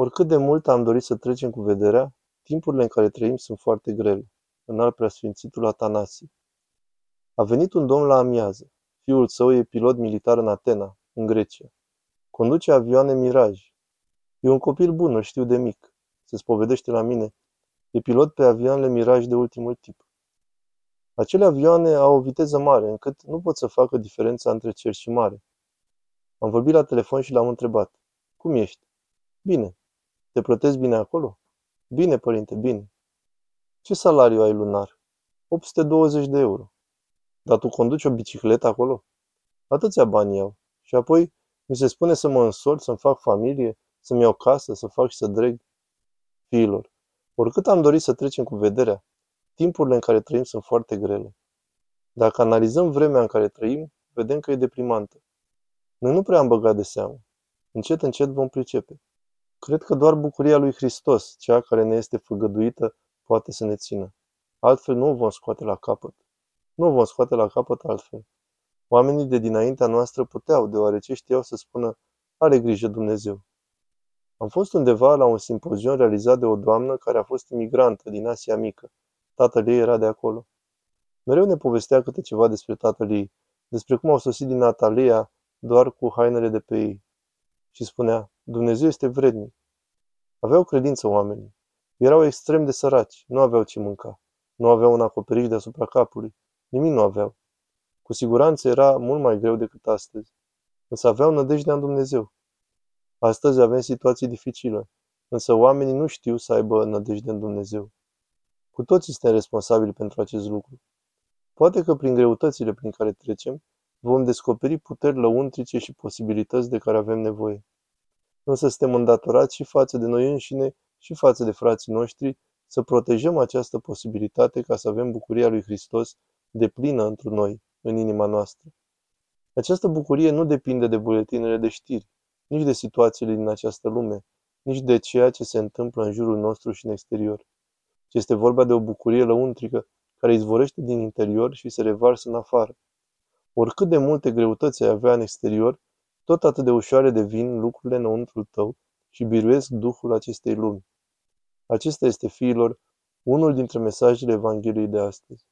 Oricât de mult am dorit să trecem cu vederea, timpurile în care trăim sunt foarte grele. Înalt preasfințitul Atanasie. A venit un domn la amiază. Fiul său e pilot militar în Atena, în Grecia. Conduce avioane Miraj. E un copil bun, îl știu de mic. Se spovedește la mine. E pilot pe avioanele Miraj de ultimul tip. Acele avioane au o viteză mare, încât nu pot să facă diferența între cer și mare. Am vorbit la telefon și l-am întrebat. Cum ești? Bine. Te plătesc bine acolo? Bine, părinte, bine. Ce salariu ai lunar? 820 de euro. Dar tu conduci o bicicletă acolo? Atâția bani iau. Și apoi mi se spune să mă însor, să-mi fac familie, să-mi iau casă, să fac și să dreg. Fiilor, oricât am dorit să trecem cu vederea, timpurile în care trăim sunt foarte grele. Dacă analizăm vremea în care trăim, vedem că e deprimantă. Noi nu prea am băgat de seamă. Încet, încet vom pricepe. Cred că doar bucuria lui Hristos, cea care ne este făgăduită, poate să ne țină. Altfel nu o vom scoate la capăt. Nu o vom scoate la capăt altfel. Oamenii de dinaintea noastră puteau, deoarece știau să spună, are grijă Dumnezeu. Am fost undeva la un simpozion realizat de o doamnă care a fost imigrantă din Asia Mică. Tatăl ei era de acolo. Mereu ne povestea câte ceva despre tatăl ei, despre cum au sosit din Natalia doar cu hainele de pe ei. Și spunea, Dumnezeu este vrednic. Aveau credință oamenii. Erau extrem de săraci, nu aveau ce mânca. Nu aveau un acoperiș deasupra capului. Nimic nu aveau. Cu siguranță era mult mai greu decât astăzi. Însă aveau nădejdea în Dumnezeu. Astăzi avem situații dificile, însă oamenii nu știu să aibă nădejde în Dumnezeu. Cu toții suntem responsabili pentru acest lucru. Poate că prin greutățile prin care trecem, vom descoperi puteri lăuntrice și posibilități de care avem nevoie. Însă suntem îndatorați și față de noi înșine și față de frații noștri să protejăm această posibilitate ca să avem bucuria lui Hristos de plină într noi, în inima noastră. Această bucurie nu depinde de buletinele de știri, nici de situațiile din această lume, nici de ceea ce se întâmplă în jurul nostru și în exterior, ci este vorba de o bucurie lăuntrică care izvorește din interior și se revarsă în afară. Oricât de multe greutăți ai avea în exterior, tot atât de ușoare devin lucrurile înăuntrul tău și biruiesc duhul acestei lumi. Acesta este, fiilor, unul dintre mesajele Evangheliei de astăzi.